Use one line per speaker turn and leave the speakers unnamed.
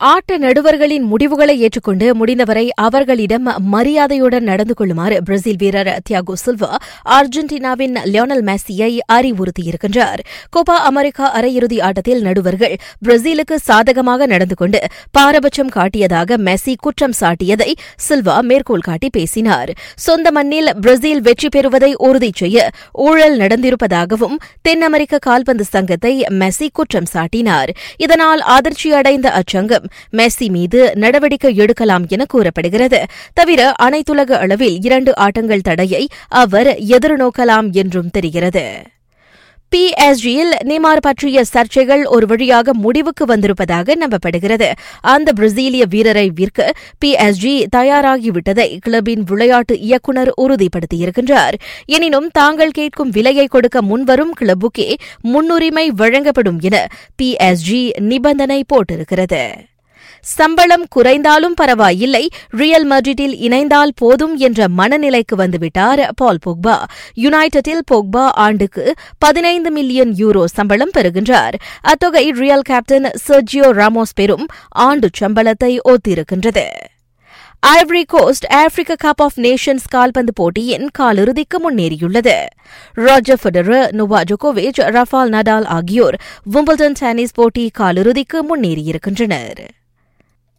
ஆட்ட நடுவர்களின் முடிவுகளை ஏற்றுக்கொண்டு முடிந்தவரை அவர்களிடம் மரியாதையுடன் நடந்து கொள்ளுமாறு பிரேசில் வீரர் தியாகோ சில்வா அர்ஜென்டினாவின் லியோனல் மெஸ்ஸியை அறிவுறுத்தியிருக்கின்றார். கோபா அமெரிக்கா அரையிறுதி ஆட்டத்தில் நடுவர்கள் பிரேசிலுக்கு சாதகமாக நடந்து கொண்டு பாரபட்சம் காட்டியதாக மெஸ்ஸி குற்றம் சாட்டியதை சில்வா மேற்கோள் காட்டி பேசினார். சொந்த மண்ணில் பிரேசில் வெற்றி பெறுவதை உறுதி செய்ய ஊழல் நடந்திருப்பதாகவும் தென் அமெரிக்க கால்பந்து சங்கத்தை மெஸ்ஸி குற்றம் சாட்டினார். இதனால் அதிர்ச்சியடைந்த அச்சங்கம் மெஸ்ஸி மீது நடவடிக்கை எடுக்கலாம் என கூறப்படுகிறது. தவிர அனைத்துலக அளவில் இரண்டு ஆட்டங்கள் தடையை அவர் எதிர்நோக்கலாம் என்றும் தெரிகிறது. பிஎஸ்ஜியில் நேமார் பற்றிய சர்ச்சைகள் ஒரு வழியாக முடிவுக்கு வந்திருப்பதாக நம்பப்படுகிறது. அந்த பிரேசிலிய வீரரை விற்க பிஎஸ்ஜி தயாராகிவிட்டதை கிளப்பின் விளையாட்டு இயக்குநர் உறுதிப்படுத்தியிருக்கின்றார். எனினும் தாங்கள் கேட்கும் விலையை கொடுக்க முன்வரும் கிளப்புக்கே முன்னுரிமை வழங்கப்படும் என பிஎஸ்ஜி நிபந்தனை போட்டிருக்கிறது. சம்பளம் குறைந்தாலும் பரவாயில்லை ரியல் மட்ரிட்டில் இணைந்தால் போதும் என்ற மனநிலைக்கு வந்துவிட்டார் பால் போக்பா. யுனைடெடில் போக்பா ஆண்டுக்கு பதினைந்து மில்லியன் யூரோ சம்பளம் பெறுகின்றார். அத்தொகை ரியல் கேப்டன் சர்ஜியோ ராமோஸ் பெறும் ஆண்டு சம்பளத்தை ஒத்திருக்கின்றது. ஐவரி கோஸ்ட் ஆப்பிரிக்க கப் ஆஃப் நேஷன்ஸ் கால்பந்து போட்டியின் காலிறுதிக்கு முன்னேறியுள்ளது. ராஜர் ஃபெடரர் நோவா ஜோகோவிச் ரஃபால் நடால் ஆகியோர் விம்பிள்டன் டென்னிஸ் போட்டி காலிறுதிக்கு முன்னேறியிருக்கின்றனர்.